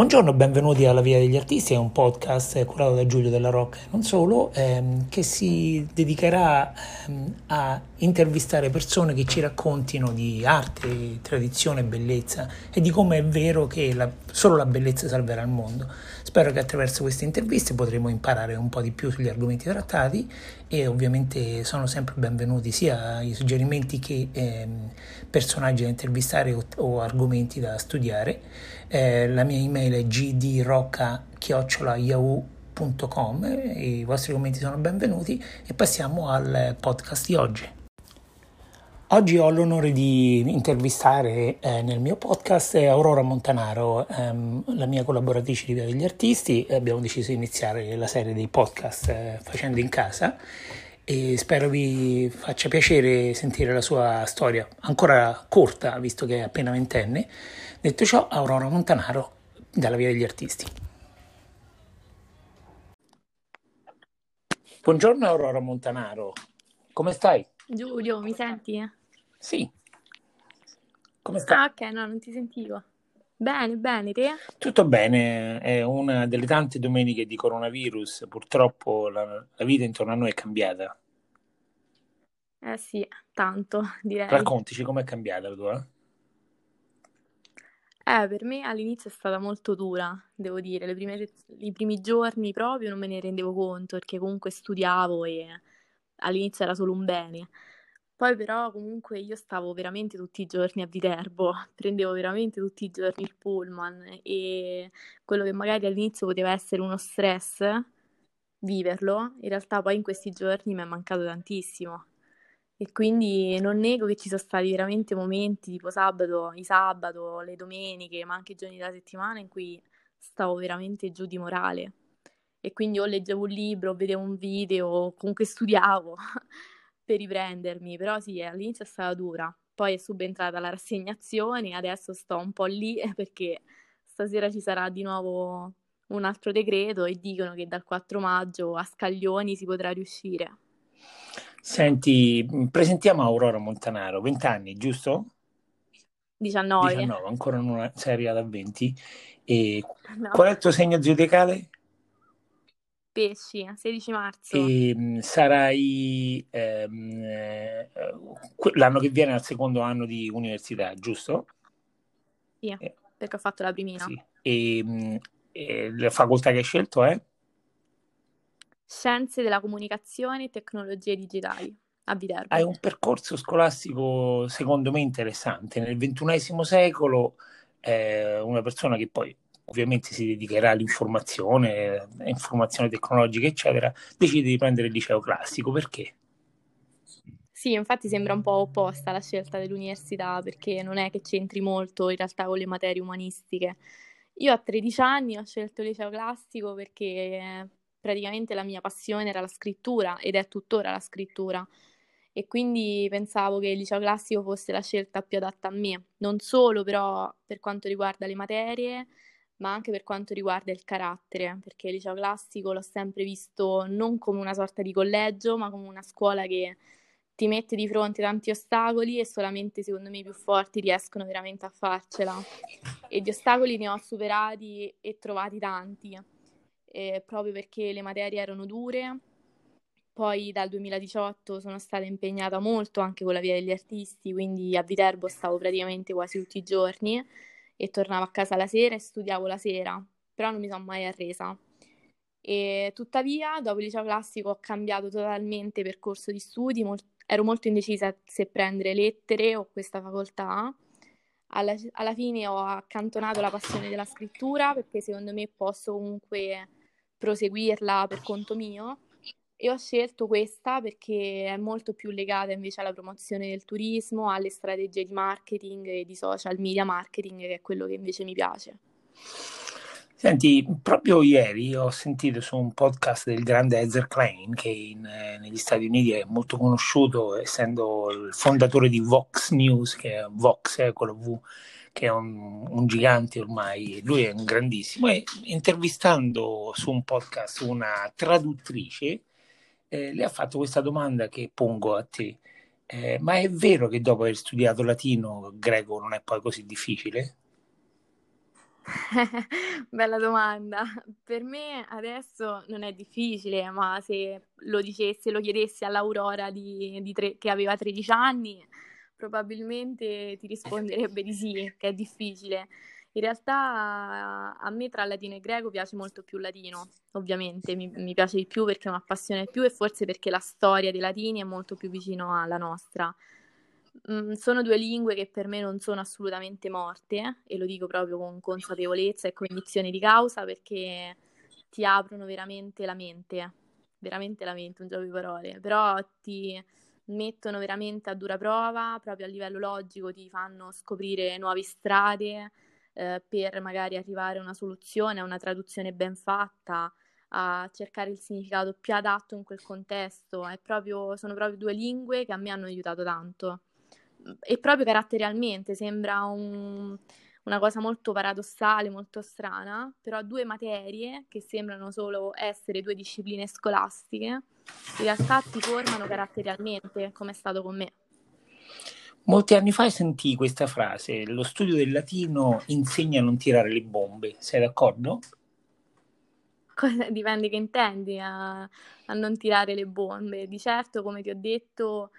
Buongiorno, benvenuti alla Via degli Artisti, è un podcast curato da Giulio della Rocca e non solo, ehm, che si dedicherà ehm, a intervistare persone che ci raccontino di arte, tradizione, bellezza e di come è vero che la, solo la bellezza salverà il mondo. Spero che attraverso queste interviste potremo imparare un po' di più sugli argomenti trattati e ovviamente sono sempre benvenuti sia i suggerimenti che ehm, personaggi da intervistare o, o argomenti da studiare. Eh, la mia email è gdrocca.yahoo.com i vostri commenti sono benvenuti e passiamo al podcast di oggi. Oggi ho l'onore di intervistare eh, nel mio podcast Aurora Montanaro, ehm, la mia collaboratrice di Via degli Artisti. Abbiamo deciso di iniziare la serie dei podcast eh, facendo in casa e spero vi faccia piacere sentire la sua storia, ancora corta, visto che è appena ventenne Detto ciò, Aurora Montanaro dalla Via degli Artisti. Buongiorno Aurora Montanaro, come stai? Giulio, mi senti? Sì. Come stai? Ah, ok, no, non ti sentivo. Bene, bene, te? Tutto bene, è una delle tante domeniche di coronavirus, purtroppo la, la vita intorno a noi è cambiata. Eh sì, tanto, direi. Raccontici com'è cambiata la tua? Eh, per me all'inizio è stata molto dura, devo dire, le prime i primi giorni proprio non me ne rendevo conto perché comunque studiavo e all'inizio era solo un bene. Poi però comunque io stavo veramente tutti i giorni a Viterbo, prendevo veramente tutti i giorni il pullman e quello che magari all'inizio poteva essere uno stress, viverlo, in realtà poi in questi giorni mi è mancato tantissimo. E quindi non nego che ci sono stati veramente momenti tipo sabato, i sabato, le domeniche, ma anche i giorni della settimana in cui stavo veramente giù di morale. E quindi o leggevo un libro, o vedevo un video, o comunque studiavo per riprendermi. Però sì, all'inizio è stata dura. Poi è subentrata la rassegnazione, adesso sto un po' lì perché stasera ci sarà di nuovo un altro decreto e dicono che dal 4 maggio a Scaglioni si potrà riuscire. Senti, presentiamo Aurora Montanaro, 20 anni, giusto? 19. 19, ancora non sei arrivata a 20. E no. Qual è il tuo segno zodiacale? Pesci, 16 marzo. E sarai ehm, eh, l'anno che viene al secondo anno di università, giusto? Sì, eh, perché ho fatto la primina. Sì. E, e la facoltà che hai scelto è? Scienze della comunicazione e tecnologie digitali a Viterbo. Hai un percorso scolastico secondo me interessante. Nel ventunesimo secolo eh, una persona che poi ovviamente si dedicherà all'informazione, informazione tecnologica, eccetera, decide di prendere il liceo classico. Perché? Sì, infatti sembra un po' opposta la scelta dell'università perché non è che c'entri molto in realtà con le materie umanistiche. Io a 13 anni ho scelto il liceo classico perché praticamente la mia passione era la scrittura ed è tuttora la scrittura e quindi pensavo che il liceo classico fosse la scelta più adatta a me, non solo però per quanto riguarda le materie, ma anche per quanto riguarda il carattere, perché il liceo classico l'ho sempre visto non come una sorta di collegio, ma come una scuola che ti mette di fronte tanti ostacoli e solamente secondo me i più forti riescono veramente a farcela. E di ostacoli ne ho superati e trovati tanti eh, proprio perché le materie erano dure. Poi dal 2018 sono stata impegnata molto anche con la via degli artisti, quindi a Viterbo stavo praticamente quasi tutti i giorni e tornavo a casa la sera e studiavo la sera, però non mi sono mai arresa. E tuttavia, dopo il liceo classico ho cambiato totalmente percorso di studi, molt- ero molto indecisa se prendere lettere o questa facoltà. Alla, alla fine ho accantonato la passione della scrittura perché secondo me posso comunque proseguirla per conto mio e ho scelto questa perché è molto più legata invece alla promozione del turismo, alle strategie di marketing e di social media marketing, che è quello che invece mi piace. Senti, proprio ieri ho sentito su un podcast del grande Ezra Klein, che in, eh, negli Stati Uniti è molto conosciuto, essendo il fondatore di Vox News, che è Vox, eh, la V, che è un, un, gigante ormai, lui è un grandissimo, e intervistando su un podcast una traduttrice, eh, le ha fatto questa domanda che pongo a te. Eh, ma è vero che dopo aver studiato latino, greco non è poi così difficile? Bella domanda. Per me adesso non è difficile, ma se lo dicessi, lo chiedessi all'Aurora di, di tre, che aveva 13 anni, probabilmente ti risponderebbe di sì, che è difficile. In realtà a me tra latino e greco piace molto più latino, ovviamente, mi, mi piace di più perché mi appassiona di più e forse perché la storia dei latini è molto più vicino alla nostra. Mm, sono due lingue che per me non sono assolutamente morte e lo dico proprio con consapevolezza e cognizione di causa perché ti aprono veramente la mente, veramente la mente, un gioco di parole, però ti mettono veramente a dura prova, proprio a livello logico ti fanno scoprire nuove strade eh, per magari arrivare a una soluzione, a una traduzione ben fatta, a cercare il significato più adatto in quel contesto. Proprio, sono proprio due lingue che a me hanno aiutato tanto e proprio caratterialmente sembra un, una cosa molto paradossale, molto strana, però due materie che sembrano solo essere due discipline scolastiche, in realtà ti formano caratterialmente, come è stato con me. Molti anni fa sentii questa frase, lo studio del latino insegna a non tirare le bombe, sei d'accordo? Dipende che intendi a, a non tirare le bombe. Di certo, come ti ho detto,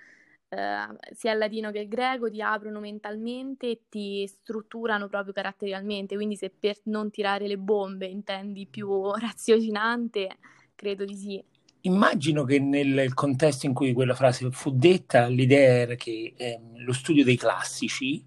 eh, sia il latino che il greco ti aprono mentalmente e ti strutturano proprio caratterialmente, quindi se per non tirare le bombe intendi più raziocinante, credo di sì. Immagino che nel contesto in cui quella frase fu detta, l'idea era che eh, lo studio dei classici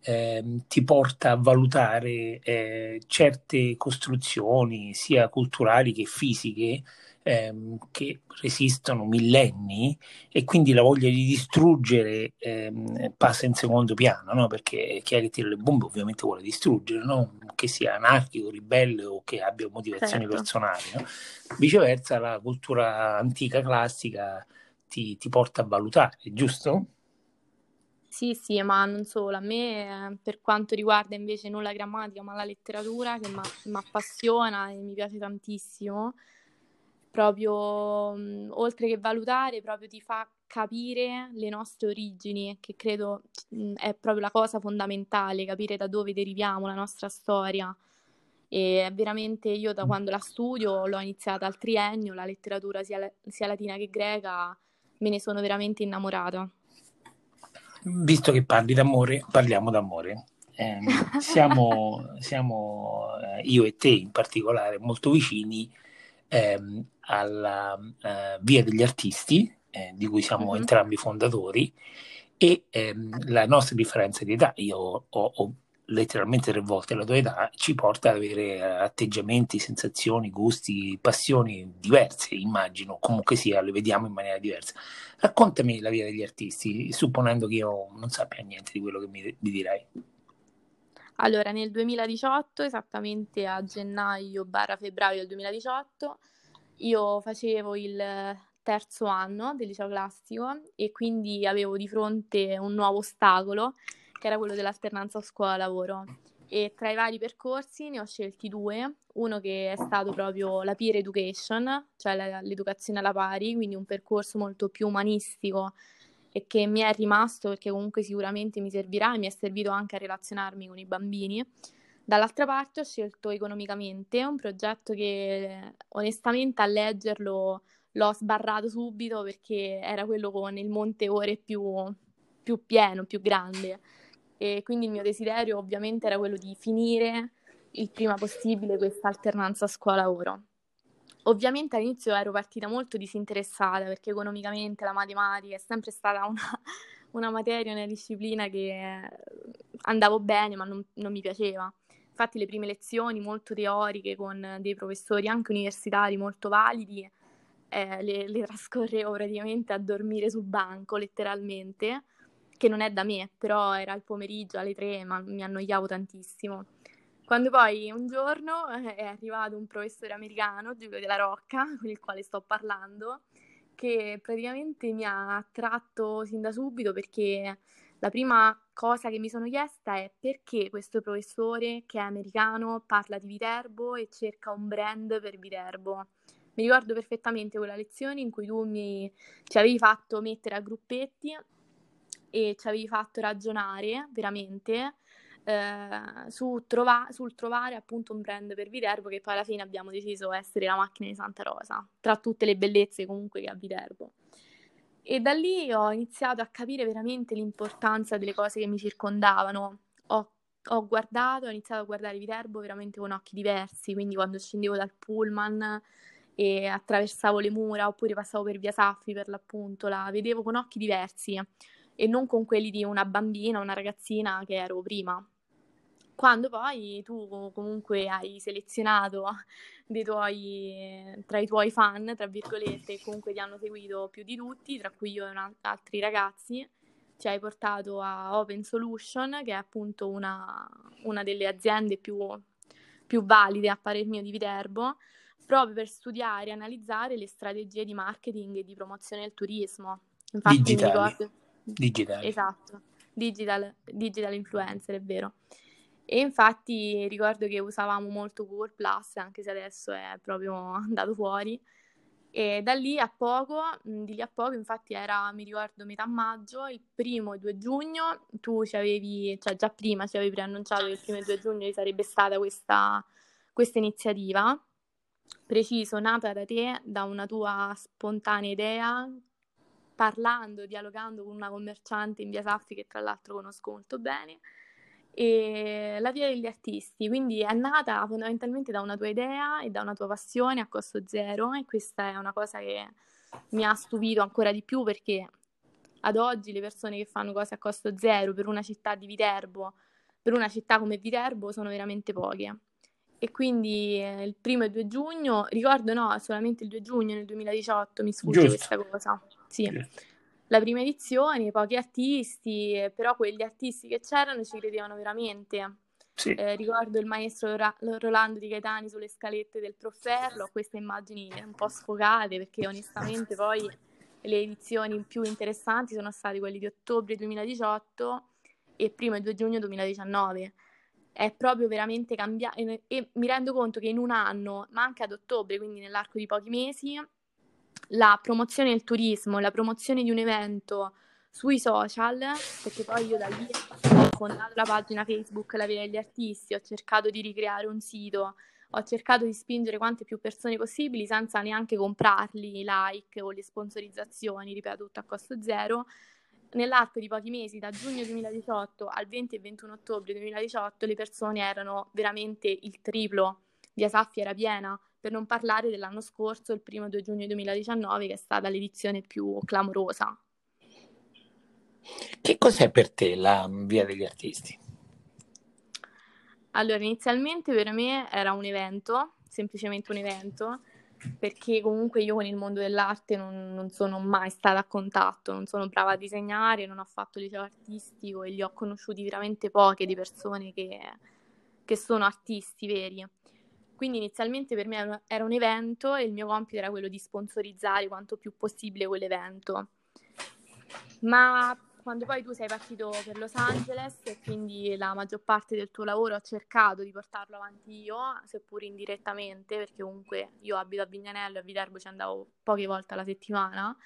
eh, ti porta a valutare eh, certe costruzioni, sia culturali che fisiche, ehm, che resistono millenni e quindi la voglia di distruggere ehm, passa in secondo piano, no? perché chi è che tira le bombe ovviamente vuole distruggere, no? che sia anarchico, ribelle o che abbia motivazioni certo. personali. No? Viceversa la cultura antica classica ti, ti porta a valutare, giusto? Sì, sì, ma non solo. A me, eh, per quanto riguarda invece non la grammatica, ma la letteratura, che mi appassiona e mi piace tantissimo, proprio mh, oltre che valutare, proprio ti fa capire le nostre origini, che credo mh, è proprio la cosa fondamentale, capire da dove deriviamo la nostra storia. E veramente io da quando la studio, l'ho iniziata al triennio, la letteratura sia, sia latina che greca, me ne sono veramente innamorata. Visto che parli d'amore, parliamo d'amore. Eh, siamo, siamo eh, io e te in particolare molto vicini ehm, alla eh, Via degli Artisti, eh, di cui siamo mm-hmm. entrambi fondatori, e ehm, la nostra differenza di età, io ho, ho, letteralmente tre volte la tua età, ci porta ad avere atteggiamenti, sensazioni, gusti, passioni diverse, immagino, comunque sia, le vediamo in maniera diversa. Raccontami la via degli artisti, supponendo che io non sappia niente di quello che mi, mi dirai. Allora, nel 2018, esattamente a gennaio barra febbraio del 2018, io facevo il terzo anno del liceo classico e quindi avevo di fronte un nuovo ostacolo, che era quello dell'alternanza scuola-lavoro. E tra i vari percorsi ne ho scelti due, uno che è stato proprio la peer education, cioè l'educazione alla pari, quindi un percorso molto più umanistico e che mi è rimasto perché comunque sicuramente mi servirà e mi è servito anche a relazionarmi con i bambini. Dall'altra parte ho scelto economicamente, un progetto che onestamente a leggerlo l'ho sbarrato subito perché era quello con il monte ore più, più pieno, più grande. E quindi il mio desiderio ovviamente era quello di finire il prima possibile questa alternanza scuola-lavoro. Ovviamente all'inizio ero partita molto disinteressata perché economicamente la matematica è sempre stata una, una materia, una disciplina che andavo bene ma non, non mi piaceva. Infatti le prime lezioni molto teoriche con dei professori anche universitari molto validi eh, le, le, trascorrevo praticamente a dormire sul banco letteralmente, che non è da me, però era il pomeriggio alle tre ma mi annoiavo tantissimo. Quando poi un giorno eh, è arrivato un professore americano, Giulio della Rocca, con il quale sto parlando, che praticamente mi ha attratto sin da subito perché la prima cosa che mi sono chiesta è perché questo professore che è americano parla di Viterbo e cerca un brand per Viterbo. Mi ricordo perfettamente quella lezione in cui tu mi, ci avevi fatto mettere a gruppetti e ci avevi fatto ragionare veramente eh, su trova- sul trovare appunto un brand per Viterbo che poi alla fine abbiamo deciso essere la macchina di Santa Rosa, tra tutte le bellezze comunque che ha Viterbo. E da lì ho iniziato a capire veramente l'importanza delle cose che mi circondavano. Ho, ho guardato, ho iniziato a guardare Viterbo veramente con occhi diversi, quindi quando scendevo dal pullman e attraversavo le mura oppure passavo per via Saffi per l'appunto, la vedevo con occhi diversi e non con quelli di una bambina, una ragazzina che ero prima quando poi tu comunque hai selezionato tuoi, tra i tuoi fan, tra virgolette, che comunque ti hanno seguito più di tutti, tra cui io e una, altri ragazzi, ci hai portato a Open Solution, che è appunto una, una delle aziende più, più, valide a parer mio di Viterbo, proprio per studiare e analizzare le strategie di marketing e di promozione del turismo. Infatti Digitali. ricordo... Digitali. Esatto, digital, digital influencer, è vero. E infatti ricordo che usavamo molto Google Plus, anche se adesso è proprio andato fuori. E da lì a poco, di lì a poco, infatti era, mi ricordo, metà maggio, il primo e 2 giugno, tu ci avevi, cioè già prima ci avevi preannunciato che il primo e 2 giugno ci sarebbe stata questa, questa iniziativa, preciso, nata da te, da una tua spontanea idea, parlando, dialogando con una commerciante in via Saffi che tra l'altro conosco molto bene e la via degli artisti, quindi è nata fondamentalmente da una tua idea e da una tua passione a costo zero e questa è una cosa che mi ha stupito ancora di più perché ad oggi le persone che fanno cose a costo zero per una città di Viterbo, per una città come Viterbo, sono veramente poche. E quindi eh, il primo e il 2 giugno, ricordo no, solamente il 2 giugno nel 2018 mi sfugge Giusto. questa cosa. Sì. Giusto la prima edizione, pochi artisti, però quegli artisti che c'erano ci credevano veramente. Sì. Eh, ricordo il maestro Ra- Rolando di Gaetani sulle scalette del Profferlo, queste immagini un po' sfocate perché onestamente poi le edizioni più interessanti sono state quelle di ottobre 2018 e primo e 2 giugno 2019. È proprio veramente cambiato e mi rendo conto che in un anno, ma anche ad ottobre, quindi nell'arco di pochi mesi, la promozione del turismo, la promozione di un evento sui social, perché poi io da lì ho fondato la pagina Facebook La Via degli Artisti, ho cercato di ricreare un sito, ho cercato di spingere quante più persone possibili senza neanche comprarli i like o le sponsorizzazioni, ripeto, tutto a costo zero. Nell'arco di pochi mesi, da giugno 2018 al 20 e 21 ottobre 2018, le persone erano veramente il triplo. Via Saffi era piena, per non parlare dell'anno scorso, il primo 2 giugno 2019, che è stata l'edizione più clamorosa. Che cos'è per te la Via degli Artisti? Allora, inizialmente per me era un evento, semplicemente un evento, perché comunque io con il mondo dell'arte non, non, sono mai stata a contatto, non sono brava a disegnare, non ho fatto liceo artistico e li ho conosciuti veramente poche di persone che, che sono artisti veri. Quindi inizialmente per me era un evento e il mio compito era quello di sponsorizzare quanto più possibile quell'evento. Ma quando poi tu sei partito per Los Angeles e quindi la maggior parte del tuo lavoro ho cercato di portarlo avanti io, seppur indirettamente, perché comunque io abito a Vignanello e a Viterbo ci andavo poche volte alla settimana,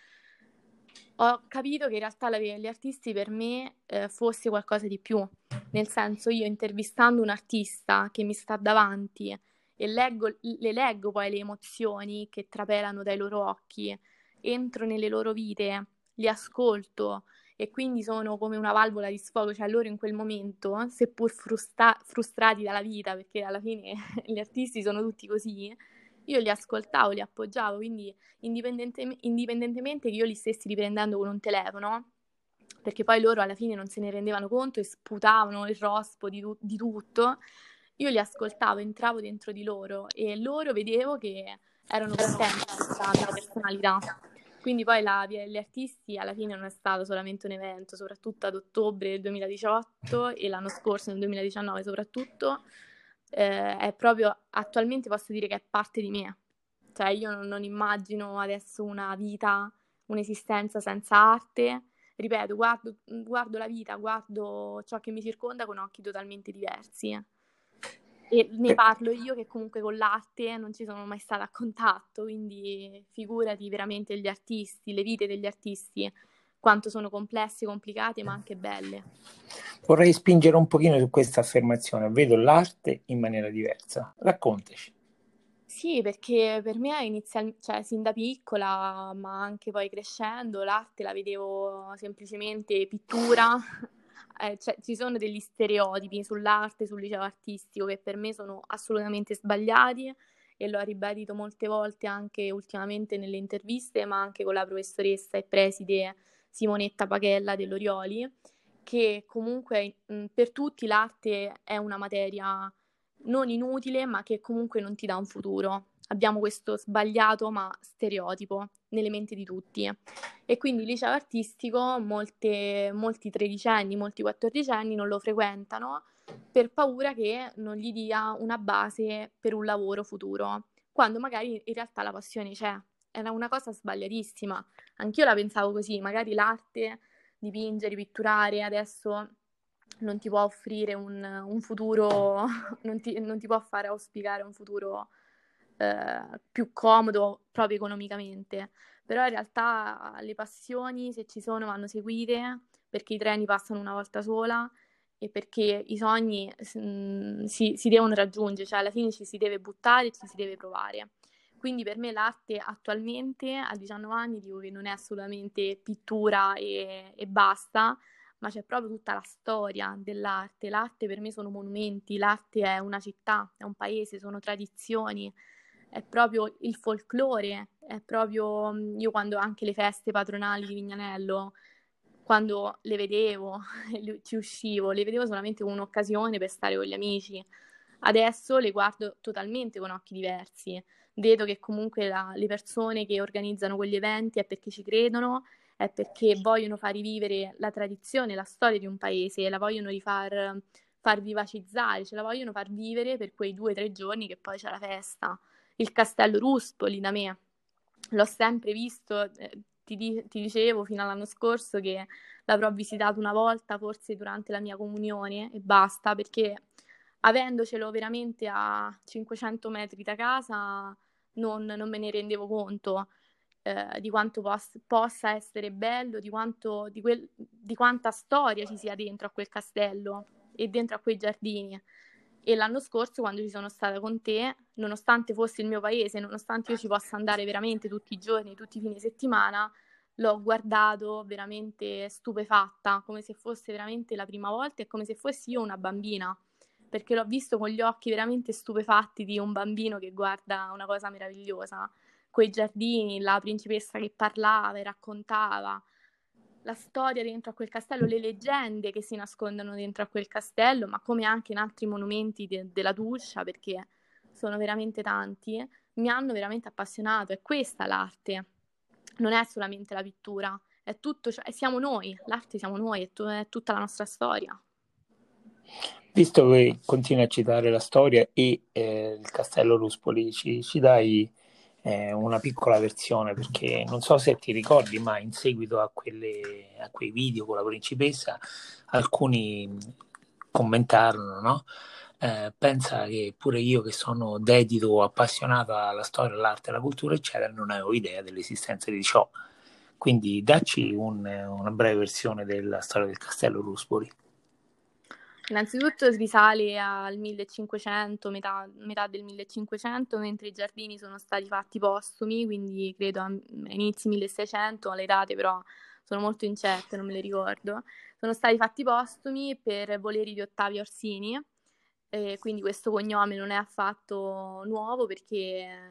ho capito che in realtà la via degli artisti per me eh, fosse qualcosa di più. Nel senso, io intervistando un artista che mi sta davanti e leggo, le leggo poi le emozioni che trapelano dai loro occhi, entro nelle loro vite, li ascolto e quindi sono come una valvola di sfogo, cioè loro in quel momento, seppur frusta- frustrati dalla vita, perché alla fine gli artisti sono tutti così, io li ascoltavo, li appoggiavo, quindi indipendente- indipendentemente che io li stessi riprendendo con un telefono, perché poi loro alla fine non se ne rendevano conto e sputavano il rospo di, tu- di tutto, io li ascoltavo, entravo dentro di loro e loro vedevo che erano contenti della mia personalità. Quindi poi la Via degli Artisti alla fine non è stato solamente un evento, soprattutto ad ottobre del 2018 e l'anno scorso, nel 2019 soprattutto, eh, è proprio, attualmente posso dire che è parte di me. Cioè io non, non immagino adesso una vita, un'esistenza senza arte. Ripeto, guardo, guardo la vita, guardo ciò che mi circonda con occhi totalmente diversi. E ne parlo io che comunque con l'arte non ci sono mai stata a contatto, quindi figurati veramente gli artisti, le vite degli artisti, quanto sono complesse, complicate, ma anche belle. Vorrei spingere un pochino su questa affermazione, vedo l'arte in maniera diversa. Raccontaci. Sì, perché per me inizial- cioè, sin da piccola, ma anche poi crescendo, l'arte la vedevo semplicemente pittura. Eh, cioè, ci sono degli stereotipi sull'arte, sul liceo artistico che per me sono assolutamente sbagliati e l'ho ribadito molte volte anche ultimamente nelle interviste, ma anche con la professoressa e preside Simonetta Pachella dell'Orioli, che comunque mh, per tutti l'arte è una materia non inutile, ma che comunque non ti dà un futuro. Abbiamo questo sbagliato ma stereotipo nelle menti di tutti. E quindi il liceo artistico molte, molti tredicenni, molti quattordicenni non lo frequentano per paura che non gli dia una base per un lavoro futuro, quando magari in realtà la passione c'è. Era una cosa sbagliatissima. Anch'io la pensavo così, magari l'arte, dipingere, pitturare, adesso non ti può offrire un, un futuro, non ti, non ti, può fare auspicare un futuro eh, più comodo proprio economicamente. Però in realtà le passioni, se ci sono, vanno seguite perché i treni passano una volta sola e perché i sogni mm, si, si, devono raggiungere, cioè alla fine ci si deve buttare, ci si deve provare. Quindi per me l'arte attualmente a 19 anni dico che non è assolutamente pittura e, e basta, ma c'è proprio tutta la storia dell'arte. L'arte per me sono monumenti, l'arte è una città, è un paese, sono tradizioni, è proprio il folklore, è proprio io quando anche le feste patronali di Vignanello, quando le vedevo, ci uscivo, le vedevo solamente come un'occasione per stare con gli amici. Adesso le guardo totalmente con occhi diversi. Vedo che comunque la, le persone che organizzano quegli eventi è perché ci credono è perché vogliono far rivivere la tradizione, la storia di un paese, la vogliono rifar far vivacizzare, ce la vogliono far vivere per quei due o tre giorni che poi c'è la festa. Il castello Ruspoli da me, l'ho sempre visto, eh, ti, ti, dicevo fino all'anno scorso che l'avrò visitato una volta, forse durante la mia comunione e basta, perché avendocelo veramente a 500 metri da casa non, non me ne rendevo conto eh, di quanto pos- possa essere bello, di, quanto, di, quel, di quanta storia ci sia dentro a quel castello e dentro a quei giardini. E l'anno scorso, quando ci sono stata con te, nonostante fosse il mio paese, nonostante io ci possa andare veramente tutti i giorni, tutti i fine settimana, l'ho guardato veramente stupefatta, come se fosse veramente la prima volta e come se fossi io una bambina, perché l'ho visto con gli occhi veramente stupefatti di un bambino che guarda una cosa meravigliosa. Quei giardini, la principessa che parlava e raccontava la storia dentro a quel castello, le leggende che si nascondono dentro a quel castello, ma come anche in altri monumenti de- della Tuscia, perché sono veramente tanti, mi hanno veramente appassionato. È questa l'arte, non è solamente la pittura, è tutto, cioè, siamo noi, l'arte siamo noi, è, t- è tutta la nostra storia. Visto che continui a citare la storia e eh, il castello Ruspoli, ci, ci dai eh, una piccola versione perché non so se ti ricordi, ma in seguito a, quelle, a quei video con la principessa alcuni commentarono, no? Eh, pensa che pure io che sono dedito, appassionato alla storia, all'arte, alla cultura, eccetera, non avevo idea dell'esistenza di ciò. Quindi dacci un, una breve versione della storia del castello Rusbury. Innanzitutto risale al 1500, metà, metà, del 1500, mentre i giardini sono stati fatti postumi, quindi credo a inizi 1600, le date però sono molto incerte, non me le ricordo. Sono stati fatti postumi per voleri di Ottavio Orsini, e quindi questo cognome non è affatto nuovo perché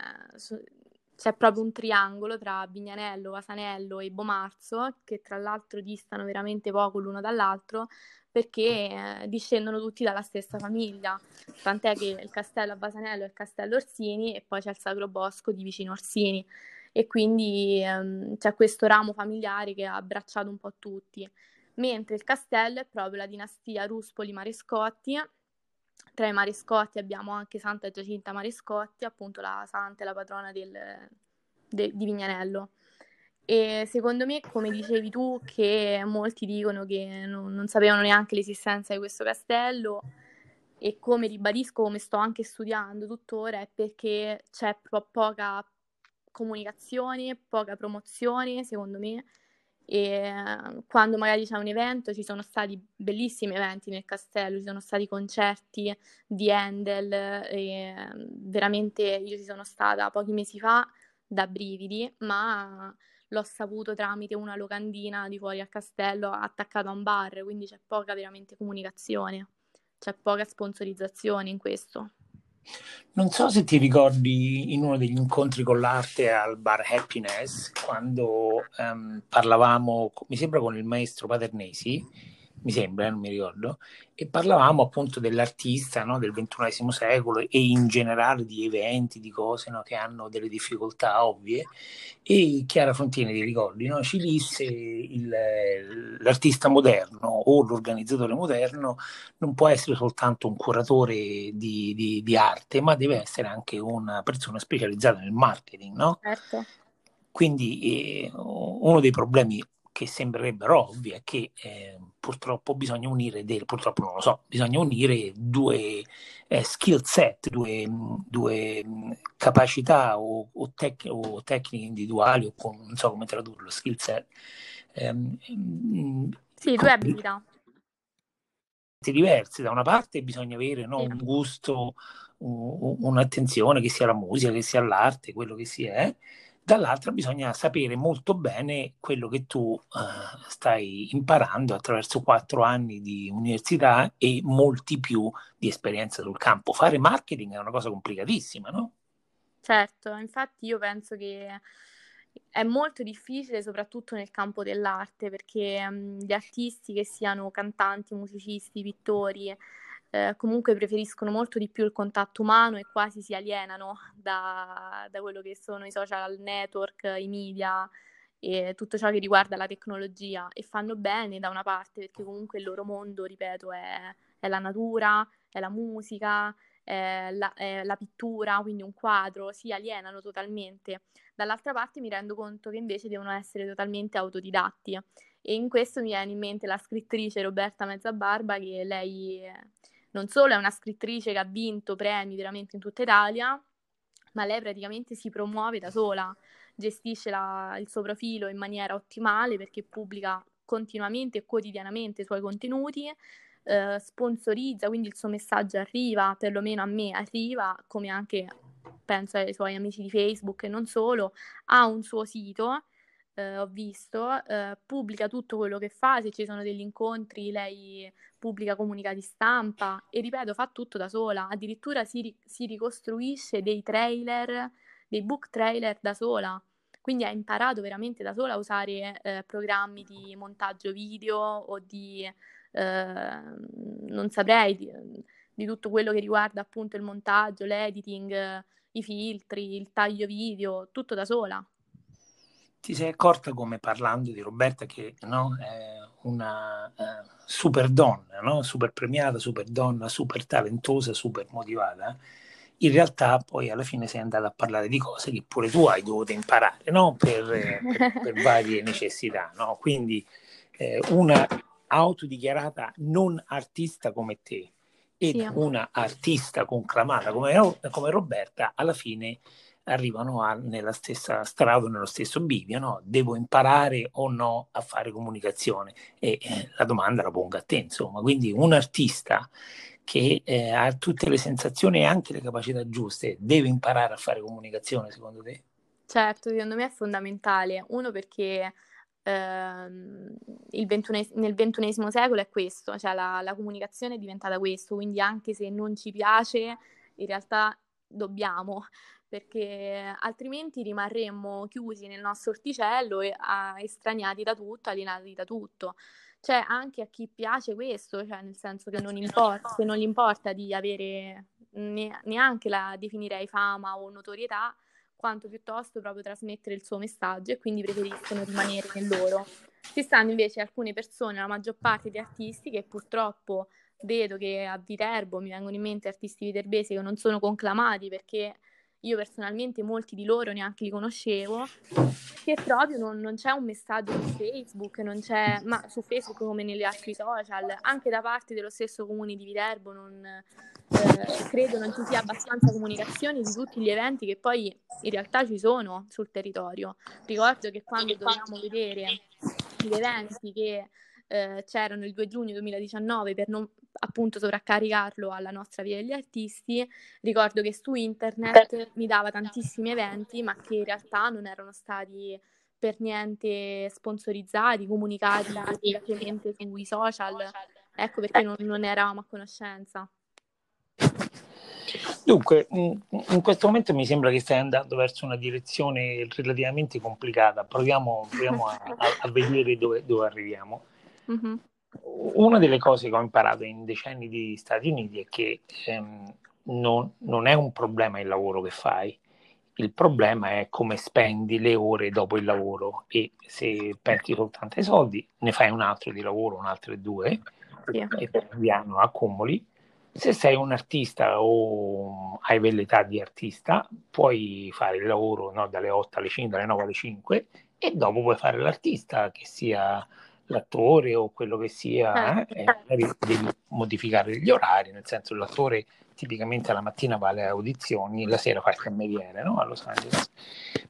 c'è proprio un triangolo tra Bignanello, Vasanello e Bomarzo, che tra l'altro distano veramente poco l'uno dall'altro, perché eh, discendono tutti dalla stessa famiglia, tant'è che il castello a Basanello è il castello Orsini e poi c'è il Sacro Bosco di vicino Orsini. E quindi ehm, c'è questo ramo familiare che ha abbracciato un po' tutti, mentre il castello è proprio la dinastia Ruspoli-Marescotti, tra i Marescotti abbiamo anche Santa Giacinta Marescotti, appunto la santa e la patrona del, de, di Vignanello. E secondo me, come dicevi tu, che molti dicono che non, non sapevano neanche l'esistenza di questo castello, e come ribadisco, come sto anche studiando tuttora, è perché c'è po- poca comunicazione, poca promozione, secondo me, e quando magari c'è un evento ci sono stati bellissimi eventi nel castello, ci sono stati concerti di Handel e veramente io ci sono stata pochi mesi fa da brividi, ma l'ho saputo tramite una locandina di fuori al castello attaccato a un bar, quindi c'è poca veramente comunicazione, c'è poca sponsorizzazione in questo. Non so se ti ricordi in uno degli incontri con l'arte al bar Happiness, quando um, parlavamo, mi sembra con il maestro Paternesi, mi sembra, non mi ricordo, e parlavamo appunto dell'artista no, del XXI secolo e in generale di eventi, di cose no, che hanno delle difficoltà ovvie e Chiara Frontini, ti ricordi, no, ci disse il, l'artista moderno o l'organizzatore moderno non può essere soltanto un curatore di, di, di arte, ma deve essere anche una persona specializzata nel marketing, no? Certo. Quindi eh, uno dei problemi che sembrerebbero ovvi è che eh, purtroppo bisogna unire, del, purtroppo non lo so, bisogna unire due eh, skill set, due, due capacità o, o, tec- o, tecniche individuali o con, non so come tradurlo, skill set. Ehm, sì, due abilità. Diverse, da una parte bisogna avere no, un gusto, un, un'attenzione che sia la musica, che sia l'arte, quello che sia, eh? Dall'altra bisogna sapere molto bene quello che tu uh, stai imparando attraverso quattro anni di università e molti più di esperienza sul campo. Fare marketing è una cosa complicatissima, no? Certo, infatti io penso che è molto difficile soprattutto nel campo dell'arte perché um, gli artisti che siano cantanti, musicisti, pittori, eh, comunque preferiscono molto di più il contatto umano e quasi si alienano da, da quello che sono i social network, i media e tutto ciò che riguarda la tecnologia e fanno bene da una parte perché comunque il loro mondo, ripeto, è, è la natura, è la musica, è la, è la, pittura, quindi un quadro, si alienano totalmente. Dall'altra parte mi rendo conto che invece devono essere totalmente autodidatti e in questo mi viene in mente la scrittrice Roberta Mezzabarba che lei non solo è una scrittrice che ha vinto premi veramente in tutta Italia, ma lei praticamente si promuove da sola, gestisce la, il suo profilo in maniera ottimale perché pubblica continuamente e quotidianamente i suoi contenuti, eh, sponsorizza, quindi il suo messaggio arriva, perlomeno a me arriva, come anche penso ai suoi amici di Facebook e non solo, ha un suo sito eh, ho visto, eh, pubblica tutto quello che fa, se ci sono degli incontri lei pubblica comunicati stampa e ripeto fa tutto da sola, addirittura si, si ricostruisce dei trailer, dei book trailer da sola, quindi ha imparato veramente da sola a usare eh, programmi di montaggio video o di, eh, non saprei, di, di, tutto quello che riguarda appunto il montaggio, l'editing, i filtri, il taglio video, tutto da sola ti sei accorta come parlando di Roberta che no, è una uh, super donna, no? super premiata, super donna, super talentosa, super motivata, in realtà poi alla fine sei andata a parlare di cose che pure tu hai dovuto imparare no? per, per, per, varie necessità. No? Quindi eh, una autodichiarata non artista come te ed sì. una artista conclamata come, come Roberta, alla fine arrivano a, nella stessa strada, nello stesso bivio, no? Devo imparare o no a fare comunicazione? E eh, la domanda la pongo a te, insomma. Quindi un artista che eh, ha tutte le sensazioni e anche le capacità giuste deve imparare a fare comunicazione, secondo te? Certo, secondo me è fondamentale. Uno perché ehm, ventunes- nel ventunesimo secolo è questo, cioè la, la comunicazione è diventata questo, quindi anche se non ci piace, in realtà dobbiamo perché altrimenti rimarremmo chiusi nel nostro orticello e a, estraniati da tutto, alienati da tutto. Cioè, anche a chi piace questo, cioè nel senso che non importa, che non gli importa di avere ne, neanche la definirei fama o notorietà, quanto piuttosto proprio trasmettere il suo messaggio e quindi preferiscono rimanere nel loro. Ci stanno invece alcune persone, la maggior parte di artisti, che purtroppo vedo che a Viterbo mi vengono in mente artisti viterbesi che non sono conclamati perché io personalmente molti di loro neanche li conoscevo, che proprio non, non, c'è un messaggio su Facebook, non c'è, ma su Facebook come negli altri social, anche da parte dello stesso comune di Viterbo non, eh, credo non ci sia abbastanza comunicazione di tutti gli eventi che poi in realtà ci sono sul territorio. Ricordo che quando dovevamo vedere gli eventi che eh, c'erano il 2 giugno 2019 per non appunto sovraccaricarlo alla nostra via degli artisti, ricordo che su internet mi dava tantissimi eventi ma che in realtà non erano stati per niente sponsorizzati, comunicati direttamente sui social, ecco perché non, non eravamo a conoscenza. Dunque, in questo momento mi sembra che stai andando verso una direzione relativamente complicata. Proviamo, proviamo a, a, vedere dove, dove arriviamo. Mm-hmm. Una delle cose che ho imparato in decenni di Stati Uniti è che ehm, non, non, è un problema il lavoro che fai, il problema è come spendi le ore dopo il lavoro e se perdi soltanto i soldi ne fai un altro di lavoro, un altro due yeah. e pian piano accumuli. Se sei un artista o hai velleità di artista, puoi fare il lavoro no, dalle 8 alle 5, dalle 9 alle 5 e dopo puoi fare l'artista, che sia l'attore o quello che sia, eh, e devi modificare gli orari, nel senso che l'attore tipicamente la mattina va alle audizioni, la sera fa il cameriere no? a Los Angeles.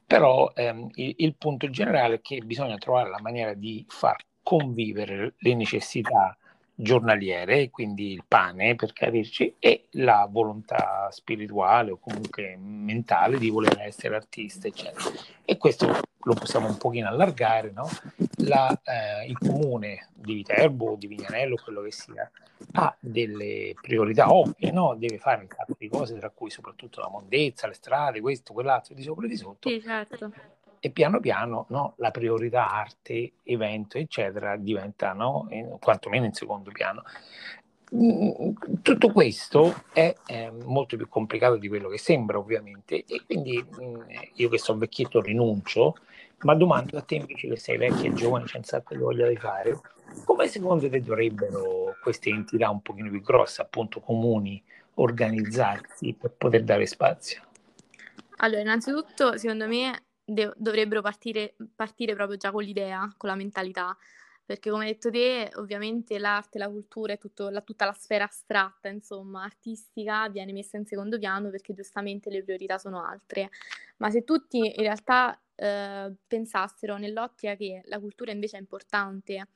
Però ehm, il, il, punto generale è che bisogna trovare la maniera di far convivere le necessità giornaliere, quindi il pane per capirci, e la volontà spirituale o comunque mentale di voler essere artista, eccetera. E questo lo possiamo un pochino allargare, no? La, eh, il comune di Viterbo, di Vignanello, quello che sia, ha delle priorità ovvie, no? Deve fare un sacco di cose, tra cui soprattutto la mondezza, le strade, questo, quell'altro, di sopra e di sotto. Certo e piano piano no, la priorità arte, evento, eccetera, diventa no, in, quantomeno in secondo piano. Mm, tutto questo è eh, molto più complicato di quello che sembra, ovviamente, e quindi mm, io che sono vecchietto rinuncio, ma domando a te invece che sei vecchio e giovane, c'è un sacco voglia di fare, come secondo te dovrebbero queste entità un pochino più grosse, appunto comuni, organizzarsi per poter dare spazio? Allora, innanzitutto, secondo me de- dovrebbero partire, partire proprio già con l'idea, con la mentalità, perché come hai detto te, ovviamente l'arte, la cultura e la, tutta la sfera astratta, insomma, artistica, viene messa in secondo piano perché giustamente le priorità sono altre. Ma se tutti in realtà eh, pensassero nell'ottica che la cultura invece è importante,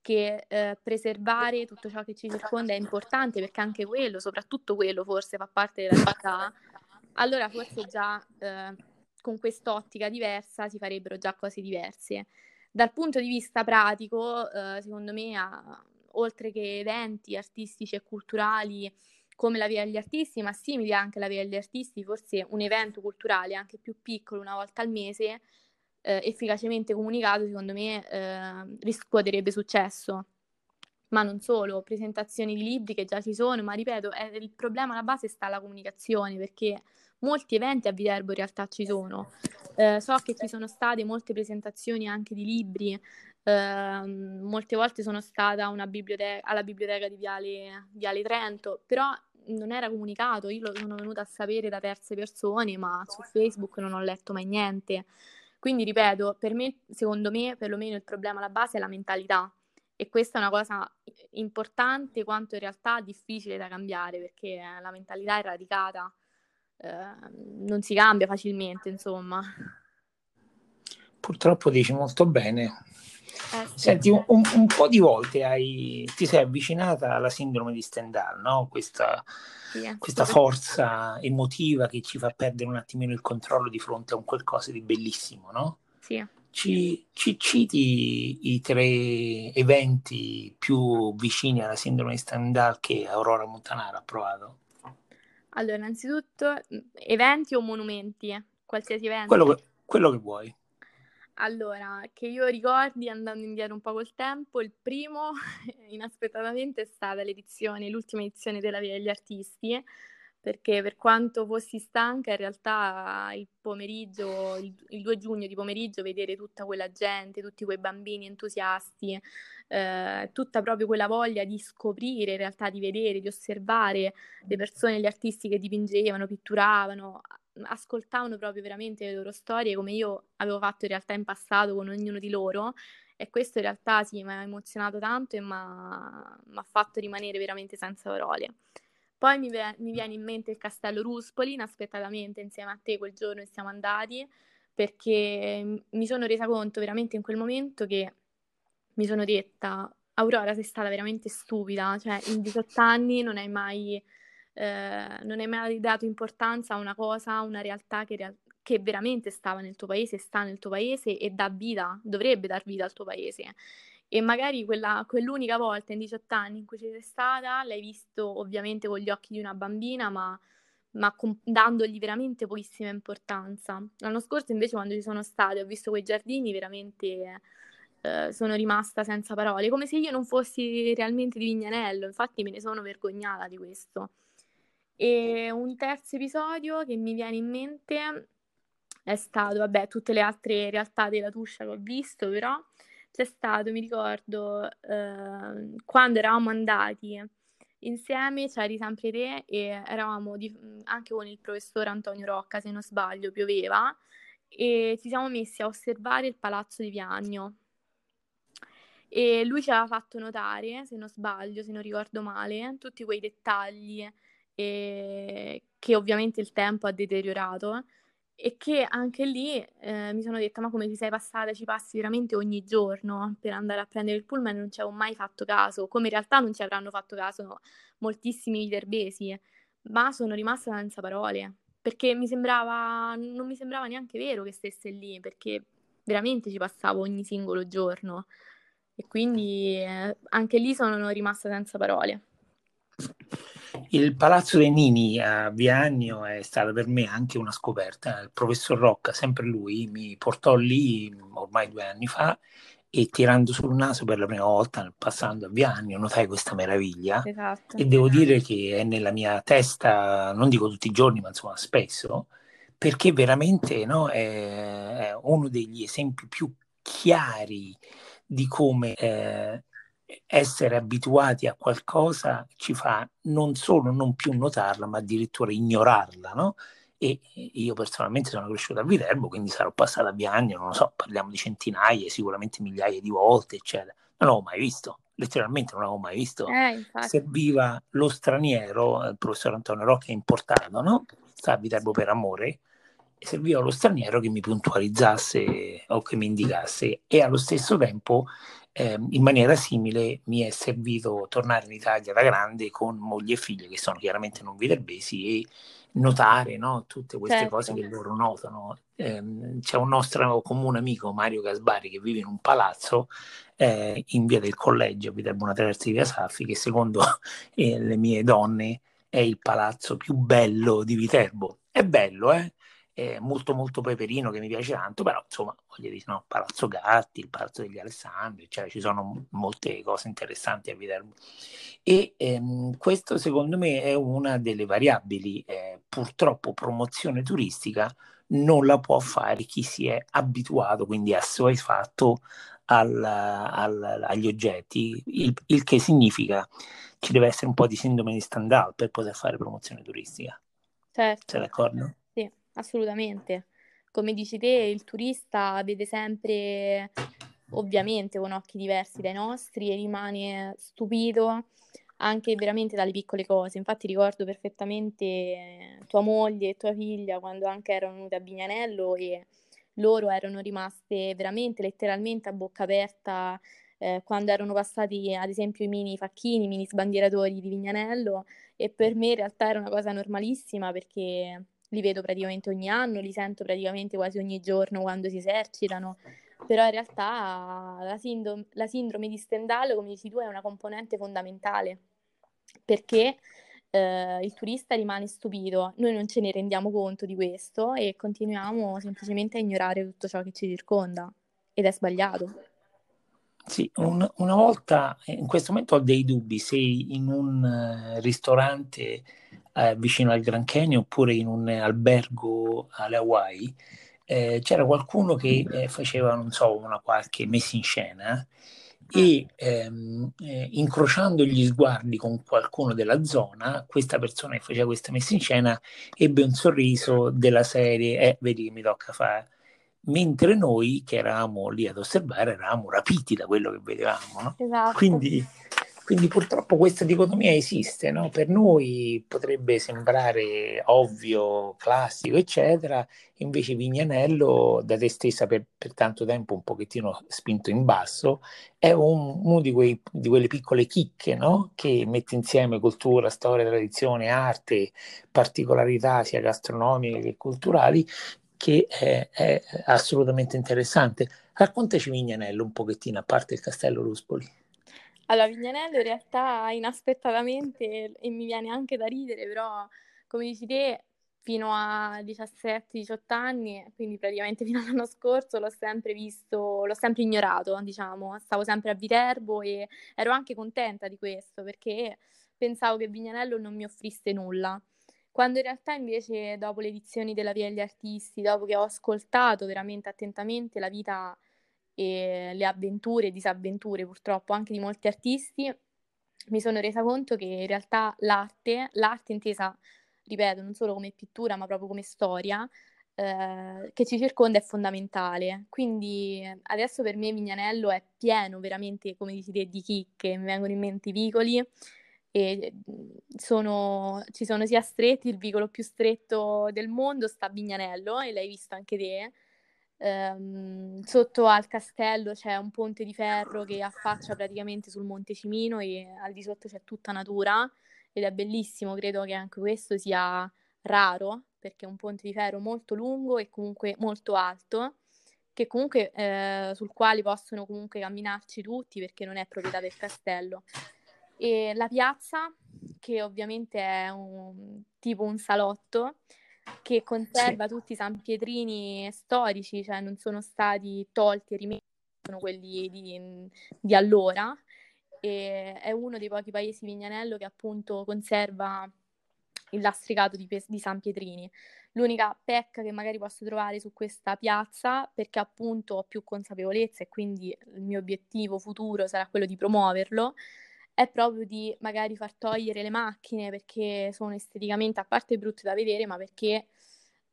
che eh, preservare tutto ciò che ci circonda è importante perché anche quello, soprattutto quello forse fa parte della città, allora forse già eh, con quest'ottica diversa si farebbero già cose diverse. Dal punto di vista pratico, eh, secondo me, a, oltre che eventi artistici e culturali come la Via degli Artisti, ma simili anche alla Via degli Artisti, forse un evento culturale anche più piccolo, una volta al mese, eh, efficacemente comunicato, secondo me eh, riscuoterebbe successo. Ma non solo, presentazioni di libri che già ci sono, ma ripeto, è, il problema alla base sta alla comunicazione, perché molti eventi a Viterbo in realtà ci sono. Eh, so che ci sono state molte presentazioni anche di libri, eh, molte volte sono stata biblioteca, alla biblioteca di Viale, Viale Trento, però non era comunicato, io lo sono venuta a sapere da terze persone, ma su Facebook non ho letto mai niente. Quindi ripeto, per me, secondo me, perlomeno il problema alla base è la mentalità e questa è una cosa importante quanto in realtà difficile da cambiare perché la mentalità è radicata Ehm, non si cambia facilmente, insomma. Purtroppo dici molto bene. Eh, sì. Senti, un, un, po' di volte hai, ti sei avvicinata alla sindrome di Stendhal, no? questa, sì, eh. questa forza emotiva che ci fa perdere un attimino il controllo di fronte a un qualcosa di bellissimo, no? Sì. Ci, ci, citi i tre eventi più vicini alla sindrome di Stendhal che Aurora Montanaro ha provato? Allora, innanzitutto, eventi o monumenti? Qualsiasi evento. Quello che, quello che vuoi. Allora, che io ricordi andando indietro un po' col tempo, il primo inaspettatamente è stata l'edizione, l'ultima edizione della Via degli Artisti, perché per quanto fossi stanca, in realtà il pomeriggio, il, il 2 giugno di pomeriggio, vedere tutta quella gente, tutti quei bambini entusiasti, eh, tutta proprio quella voglia di scoprire, in realtà di vedere, di osservare le persone, gli artisti che dipingevano, pitturavano, ascoltavano proprio veramente le loro storie come io avevo fatto in realtà in passato con ognuno di loro e questo in realtà sì, mi ha emozionato tanto e mi ha fatto rimanere veramente senza parole. Poi mi, ve- mi, viene in mente il castello Ruspoli, inaspettatamente insieme a te quel giorno siamo andati, perché mi sono resa conto veramente in quel momento che mi sono detta, Aurora sei stata veramente stupida, cioè in 18 anni non hai mai, eh, non hai mai dato importanza a una cosa, a una realtà che, che veramente stava nel tuo paese, sta nel tuo paese e dà vita, dovrebbe dar vita al tuo paese. E magari quella, quell'unica volta in 18 anni in cui ci sei stata, l'hai visto ovviamente con gli occhi di una bambina, ma, ma con, dandogli veramente pochissima importanza. L'anno scorso invece quando ci sono stata ho visto quei giardini veramente... Eh, sono rimasta senza parole, come se io non fossi realmente di Vignanello, infatti me ne sono vergognata di questo. E un terzo episodio che mi viene in mente è stato, vabbè, tutte le altre realtà della Tuscia che ho visto, però c'è stato, mi ricordo, eh, quando eravamo andati insieme, c'eri sempre te e eravamo di, anche con il professor Antonio Rocca, se non sbaglio, pioveva, e ci siamo messi a osservare il palazzo di Viagno. E lui ci aveva fatto notare, se non sbaglio, se non ricordo male, tutti quei dettagli eh, che ovviamente il tempo ha deteriorato e che anche lì eh, mi sono detta ma come ti sei passata, ci passi veramente ogni giorno per andare a prendere il pullman? Non ci avevo mai fatto caso, come in realtà non ci avranno fatto caso moltissimi viterbesi, ma sono rimasta senza parole, perché mi sembrava, non mi sembrava neanche vero che stesse lì, perché veramente ci passavo ogni singolo giorno. E quindi eh, anche lì sono rimasta senza parole. Il Palazzo dei Nini a Viagno è stata per me anche una scoperta. Il professor Rocca, sempre lui, mi portò lì ormai due anni fa e tirando sul naso per la prima volta, passando a Viagno, notai questa meraviglia. Esatto. E devo dire che è nella mia testa, non dico tutti i giorni, ma insomma spesso, perché veramente no, è, è uno degli esempi più chiari di come eh, essere abituati a qualcosa ci fa non solo non più notarla, ma addirittura ignorarla, no? E io personalmente sono cresciuto a Viterbo, quindi sarò passato a Biagno, non lo so, parliamo di centinaia, sicuramente migliaia di volte, eccetera. Non l'avevo mai visto, letteralmente non l'avevo mai visto. Eh, Serviva lo straniero, il professor Antonio Rocca è importato, no? Sta a Viterbo per amore, serviva lo straniero che mi puntualizzasse o che mi indicasse e allo stesso tempo eh, in maniera simile mi è servito tornare in Italia da grande con moglie e figlie che sono chiaramente non viterbesi e notare no, tutte queste certo. cose che loro notano. Eh, c'è un nostro comune amico Mario Gasbari che vive in un palazzo eh, in via del collegio, Viterbo una terza di Via Saffi, che secondo eh, le mie donne è il palazzo più bello di Viterbo. È bello, eh? Eh, molto molto peperino che mi piace tanto, però insomma voglio dire, no, Palazzo Gatti, il Palazzo degli Alessandri, cioè ci sono molte cose interessanti a Viterbo. E ehm, questo secondo me è una delle variabili, eh, purtroppo promozione turistica non la può fare chi si è abituato, quindi assuefatto al, al, agli oggetti, il, il che significa ci deve essere un po' di sindrome di Stendhal per poter fare promozione turistica. Certo. Sei d'accordo? Assolutamente. Come dici te, il turista vede sempre, ovviamente, con occhi diversi dai nostri e rimane stupito anche veramente dalle piccole cose. Infatti ricordo perfettamente tua moglie e tua figlia quando anche erano venute a Vignanello e loro erano rimaste veramente letteralmente a bocca aperta eh, quando erano passati ad esempio i mini facchini, i mini sbandieratori di Vignanello e per me in realtà era una cosa normalissima perché li vedo praticamente ogni anno, li sento praticamente quasi ogni giorno quando si esercitano, però in realtà la, sindrome, la sindrome di Stendhal, come dici tu, è una componente fondamentale, perché eh, il turista rimane stupito, noi non ce ne rendiamo conto di questo e continuiamo semplicemente a ignorare tutto ciò che ci circonda. Ed è sbagliato. Sì, un, una volta, in questo momento ho dei dubbi, sei in un uh, ristorante eh, vicino al Grand Canyon oppure in un albergo alle Hawaii, eh, c'era qualcuno che eh, faceva, non so, una qualche messa in scena e ehm, eh, incrociando gli sguardi con qualcuno della zona, questa persona che faceva questa messa in scena ebbe un sorriso della serie, eh, vedi che mi tocca fare, mentre noi che eravamo lì ad osservare eravamo rapiti da quello che vedevamo, no? esatto. Quindi Quindi purtroppo questa dicotomia esiste, no? Per noi potrebbe sembrare ovvio, classico, eccetera, invece Vignanello, da te stessa per, per tanto tempo un pochettino spinto in basso, è un, uno di, quei, di, quelle piccole chicche, no? Che mette insieme cultura, storia, tradizione, arte, particolarità sia gastronomiche che culturali, che è, è assolutamente interessante. Raccontaci Vignanello un pochettino, a parte il Castello Ruspoli. Allora, Vignanello in realtà inaspettatamente, e mi viene anche da ridere, però come dici te, fino a 17-18 anni, quindi praticamente fino all'anno scorso, l'ho sempre visto, l'ho sempre ignorato, diciamo, stavo sempre a Viterbo e ero anche contenta di questo perché pensavo che Vignanello non mi offrisse nulla. Quando in realtà invece dopo le edizioni della Via degli Artisti, dopo che ho ascoltato veramente attentamente la vita e le avventure e disavventure purtroppo anche di molti artisti, mi sono resa conto che in realtà l'arte, l'arte intesa, ripeto, non solo come pittura ma proprio come storia, eh, che ci circonda è fondamentale. Quindi adesso per me Mignanello è pieno veramente, come dici di chicche, mi vengono in mente i vicoli e sono, ci sono sia stretti, il vicolo più stretto del mondo sta a Vignanello e l'hai visto anche te, Um, sotto al castello c'è un ponte di ferro che affaccia praticamente sul Monte Cimino e al di sotto c'è tutta natura ed è bellissimo, credo che anche questo sia raro perché è un ponte di ferro molto lungo e comunque molto alto che comunque eh, sul quale possono comunque camminarci tutti perché non è proprietà del castello. E la piazza, che ovviamente è un, tipo un salotto, che conserva sì. tutti i San Pietrini storici, cioè non sono stati tolti e rimessi, sono quelli di, di allora. E è uno dei pochi paesi Vignanello che appunto conserva il lastricato di, di, San Pietrini. L'unica pecca che magari posso trovare su questa piazza, perché appunto ho più consapevolezza e quindi il mio obiettivo futuro sarà quello di promuoverlo, è proprio di magari far togliere le macchine perché sono esteticamente, a parte brutte da vedere, ma perché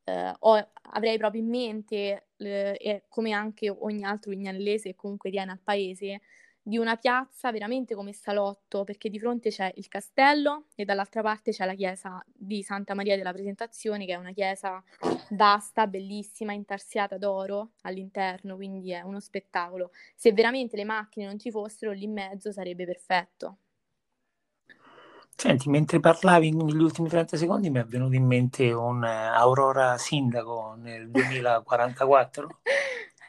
eh, ho, avrei proprio in mente, eh, come anche ogni altro vignalese che comunque tiene al paese, di una piazza veramente come salotto, perché di fronte c'è il castello e dall'altra parte c'è la chiesa di Santa Maria della Presentazione, che è una chiesa vasta, bellissima, intarsiata d'oro all'interno, quindi è uno spettacolo. Se veramente le macchine non ci fossero, lì in mezzo sarebbe perfetto. Senti, mentre parlavi negli ultimi 30 secondi mi è venuto in mente un uh, Aurora Sindaco nel 2044.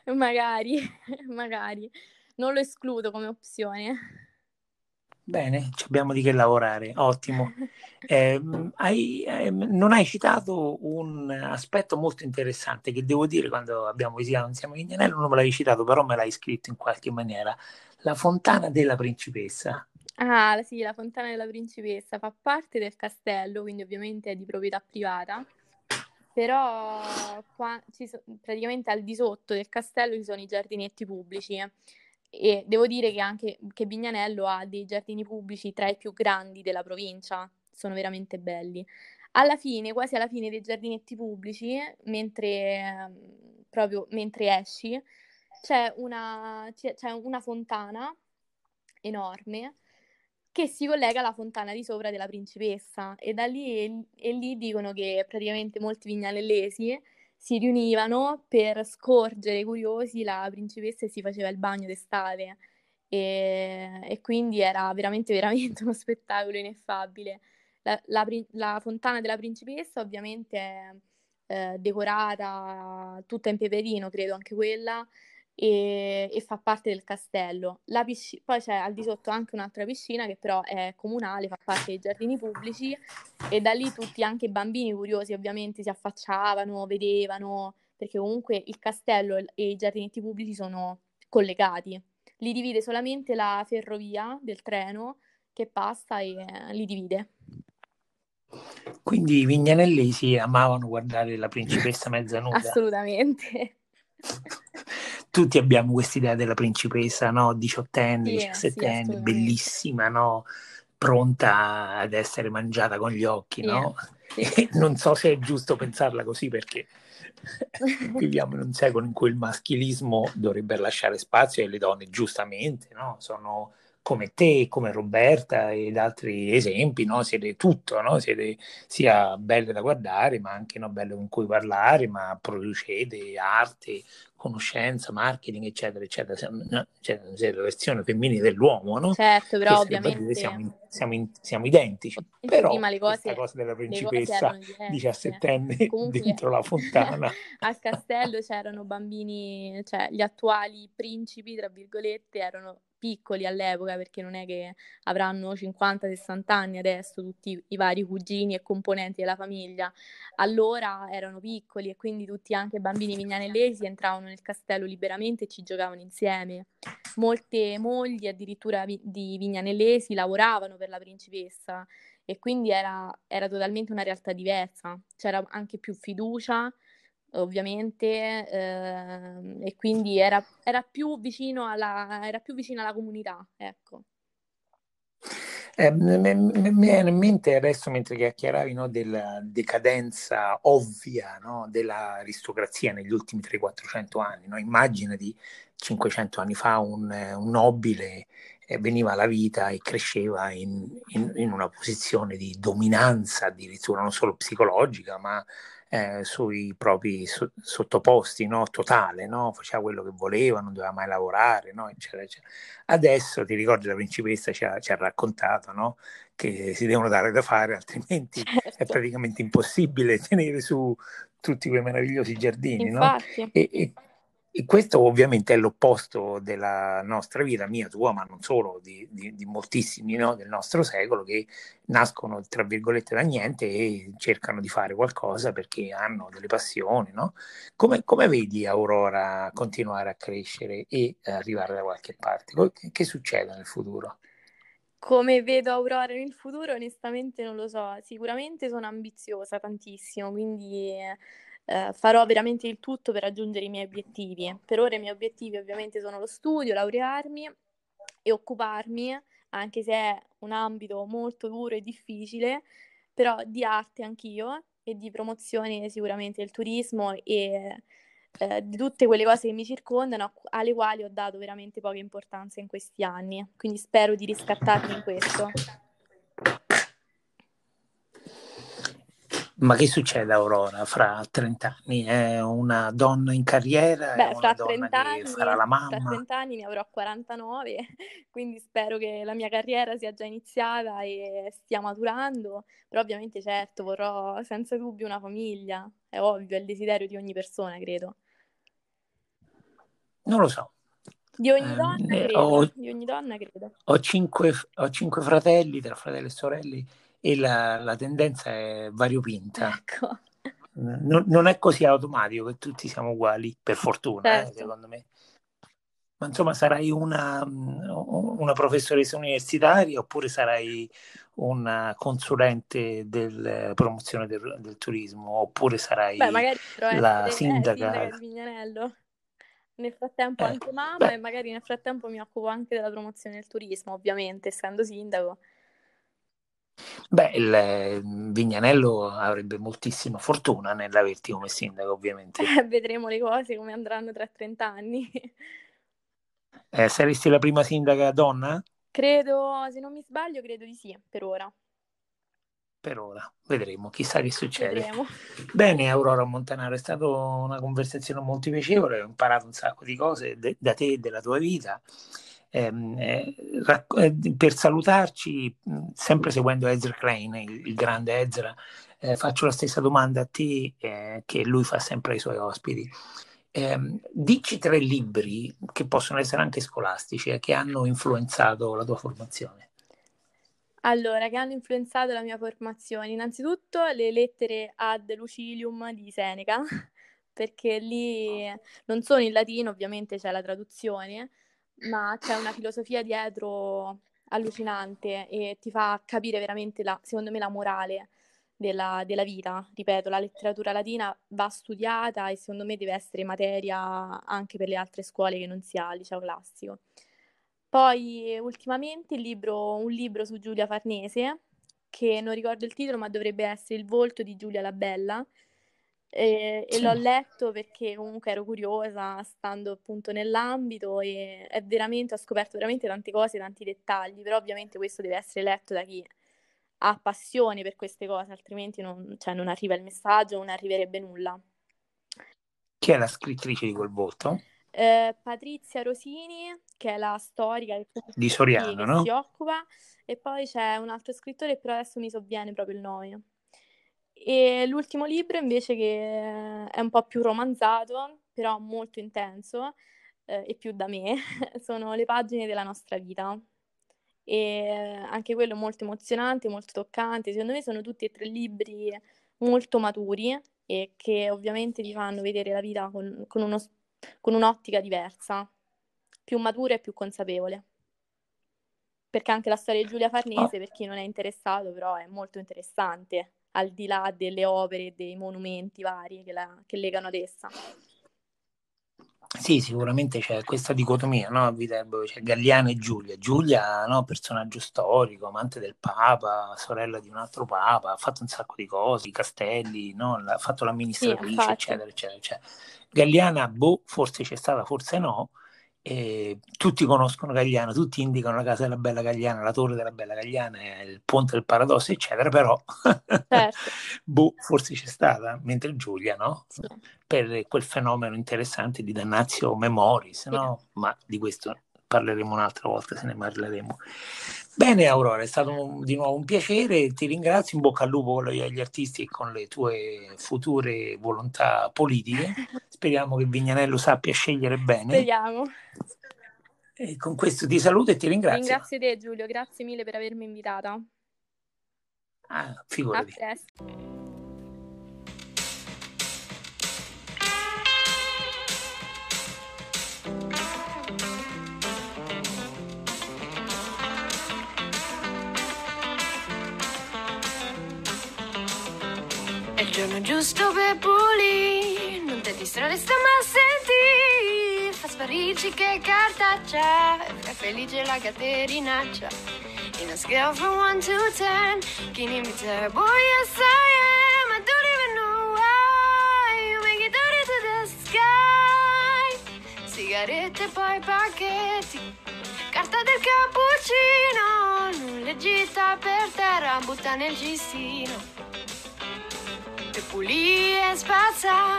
magari, magari. Non lo escludo come opzione. Bene, abbiamo di che lavorare, ottimo. Eh, hai, eh, non hai citato un aspetto molto interessante che devo dire quando abbiamo visitato insieme a Vignanello, non me l'hai citato, però me l'hai scritto in qualche maniera. La fontana della principessa. Ah, sì, la fontana della principessa fa parte del castello, quindi ovviamente è di proprietà privata, però qua, so, praticamente al di sotto del castello ci sono i giardinetti pubblici e devo dire che anche che Vignanello ha dei giardini pubblici tra i più grandi della provincia, sono veramente belli. Alla fine, quasi alla fine dei giardinetti pubblici, mentre, proprio mentre esci, c'è una, c'è una fontana enorme che si collega alla fontana di sopra della principessa e da lì e lì dicono che praticamente molti vignalellesi si riunivano per scorgere curiosi la principessa e si faceva il bagno d'estate e, e quindi era veramente veramente uno spettacolo ineffabile. La, la, la fontana della principessa ovviamente è eh, decorata tutta in peperino, credo anche quella, e, e, fa parte del castello. Pisc- poi c'è al di sotto anche un'altra piscina che però è comunale, fa parte dei giardini pubblici e da lì tutti, anche i bambini curiosi ovviamente, si affacciavano, vedevano, perché comunque il castello e i giardinetti pubblici sono collegati. Li divide solamente la ferrovia del treno che passa e eh, li divide. Quindi i vignanellesi amavano guardare la principessa mezza nuda. Assolutamente. Tutti abbiamo quest'idea della principessa, no? Diciottenne, diciassettenne, sì, bellissima, no? Pronta ad essere mangiata con gli occhi, yeah. no? Sì. non so se è giusto pensarla così perché viviamo in un secolo in cui il maschilismo dovrebbe lasciare spazio alle donne, giustamente, no? Sono come te, come Roberta ed altri esempi, no? siete tutto, no? siete sia belle da guardare, ma anche no, belle con cui parlare, ma producete arte, conoscenza, marketing, eccetera, eccetera. Siamo, no, cioè, la versione femminile dell'uomo, no? Certo, però Queste ovviamente... Siamo, siamo, in, siamo, identici. Però prima le cose, cosa della principessa diciassettenne dentro la fontana. al castello c'erano bambini, cioè gli attuali principi, tra virgolette, erano piccoli all'epoca, perché non è che avranno 50-60 anni adesso tutti i vari cugini e componenti della famiglia. Allora erano piccoli e quindi tutti anche bambini vignanellesi entravano nel castello liberamente e ci giocavano insieme. Molte mogli addirittura di vignanellesi lavoravano per la principessa e quindi era, era totalmente una realtà diversa. C'era anche più fiducia ovviamente, eh, e quindi era, era, più vicino alla, era più vicino alla comunità, ecco. Eh, mi viene in mente adesso mentre chiacchieravi no, della decadenza ovvia no, dell'aristocrazia negli ultimi 300-400 anni. No? Immaginati 500 anni fa un, un nobile eh, veniva alla vita e cresceva in, in, in, una posizione di dominanza addirittura non solo psicologica ma eh, sui propri so- sottoposti, no? totale, no? faceva quello che voleva, non doveva mai lavorare, no? eccetera, eccetera. Adesso ti ricordi la principessa ci ha, ci ha raccontato no? che si devono dare da fare, altrimenti certo. è praticamente impossibile tenere su tutti quei meravigliosi giardini. E, e, e questo ovviamente è l'opposto della nostra vita, mia, tua, ma non solo, di, di, di moltissimi no, del nostro secolo che nascono, tra virgolette, da niente e cercano di fare qualcosa perché hanno delle passioni. No? Come, come, vedi Aurora continuare a crescere e arrivare da qualche parte? Che, che succede nel futuro? Come vedo Aurora nel futuro, onestamente non lo so. Sicuramente sono ambiziosa tantissimo, quindi eh, farò veramente il tutto per raggiungere i miei obiettivi. Per ora i miei obiettivi ovviamente sono lo studio, laurearmi e occuparmi, anche se è un ambito molto duro e difficile, però di arte anch'io e di promozione sicuramente del turismo e eh, di tutte quelle cose che mi circondano, alle quali ho dato veramente poca importanza in questi anni. Quindi spero di riscattarmi in questo. Ma che succede Aurora fra 30 anni? È una donna in carriera? Beh, fra 30 anni, farà la mamma? Tra 30 anni ne avrò 49, quindi spero che la mia carriera sia già iniziata e stia maturando, però ovviamente certo vorrò senza dubbio una famiglia, è ovvio, è il desiderio di ogni persona, credo. Non lo so. Di ogni donna, eh, credo. Ho, di ogni donna credo. Ho cinque, ho cinque fratelli, tra fratelli e sorelle e la, la tendenza è variopinta. Ecco. Non, non, è così automatico che tutti siamo uguali, per fortuna, eh, certo. eh, secondo me. Ma insomma, sarai una, una, professoressa universitaria oppure sarai una consulente della promozione del, del, turismo oppure sarai Beh, la sindaca. Eh, sindaca. Nel frattempo eh, anche mamma beh. e magari nel frattempo mi occupo anche della promozione del turismo, ovviamente, essendo sindaco. Beh, il eh, Vignanello avrebbe moltissima fortuna nell'averti come sindaco, ovviamente. Eh, vedremo le cose come andranno tra 30 anni. Eh, saresti la prima sindaca donna? Credo, se non mi sbaglio, credo di sì, per ora. Per ora, vedremo, chissà che succede. Vedremo. Bene, Aurora Montanaro, è stata una conversazione molto piacevole, ho imparato un sacco di cose de- da te e della tua vita. Ehm, eh, eh, per salutarci, sempre seguendo Ezra Klein, il, il grande Ezra, eh, faccio la stessa domanda a te eh, che lui fa sempre ai suoi ospiti. Eh, dici tre libri che possono essere anche scolastici e che hanno influenzato la tua formazione. Allora, che hanno influenzato la mia formazione? Innanzitutto le lettere ad Lucilium di Seneca, perché lì non sono in latino, ovviamente c'è la traduzione, ma c'è una filosofia dietro allucinante e ti fa capire veramente, la, secondo me, la morale della, della, vita. Ripeto, la letteratura latina va studiata e secondo me deve essere materia anche per le altre scuole che non sia il liceo classico. Poi ultimamente libro, un libro su Giulia Farnese, che non ricordo il titolo, ma dovrebbe essere Il volto di Giulia la Bella, E, sì. e, l'ho letto perché comunque ero curiosa, stando appunto nell'ambito e è veramente, ho scoperto veramente tante cose, tanti dettagli, però ovviamente questo deve essere letto da chi ha passione per queste cose, altrimenti non, cioè, non arriva il messaggio, non arriverebbe nulla. Chi è la scrittrice di quel volto? Eh, Patrizia Rosini, che è la storica di Soriano, che no? si occupa, e poi c'è un altro scrittore, però adesso mi sovviene proprio il nome. E l'ultimo libro invece che è un po' più romanzato, però molto intenso eh, e più da me, sono le pagine della nostra vita. E anche quello molto emozionante, molto toccante. Secondo me sono tutti e tre libri molto maturi e che ovviamente ti fanno vedere la vita con, con, uno, con un'ottica diversa, più matura e più consapevole. Perché anche la storia di Giulia Farnese, oh. per chi non è interessato, però è molto interessante al di là delle opere e dei monumenti vari che, la, che legano ad essa. Sì, sicuramente c'è questa dicotomia, no? A Viterbo c'è Galliano e Giulia. Giulia, no? personaggio storico, amante del Papa, sorella di un altro Papa, ha fatto un sacco di cose, i castelli, no? ha fatto l'amministratrice, sì, eccetera, eccetera, eccetera. Galliana, boh, forse c'è stata, forse no, e tutti conoscono Gagliano, tutti indicano la casa della Bella Gagliana, la torre della Bella Gagliana, il ponte del paradosso, eccetera, però certo. boh, forse c'è stata, mentre Giulia, no? Sì. Per quel fenomeno interessante di Dannazio Memoris, no? Sì. Ma di questo parleremo un'altra volta, se ne parleremo. Bene Aurora, è stato un, di nuovo un piacere, ti ringrazio, in bocca al lupo con gli artisti e con le tue future volontà politiche. Speriamo che Vignanello sappia scegliere bene. Speriamo. E con questo ti saluto e ti ringrazio. Ringrazio te Giulio, grazie mille per avermi invitata. Ah, figurati. A presto. Giorno giusto per pulire, non ti distrarre sta ma senti, fa sparirci che cartaccia, fa felice la caterinaccia. In a scale from 1 to 10, can you be terrible? Yes I am, I don't even know why, you make it dirty to the sky. Sigarette poi pacchetti, carta del cappuccino, non leggita per terra, butta nel cestino che pulì e spazza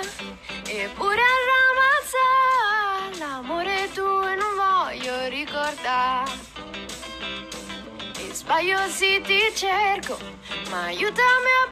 eppure ramazza l'amore e non voglio ricordare e sbaglio sì ti cerco ma aiutami a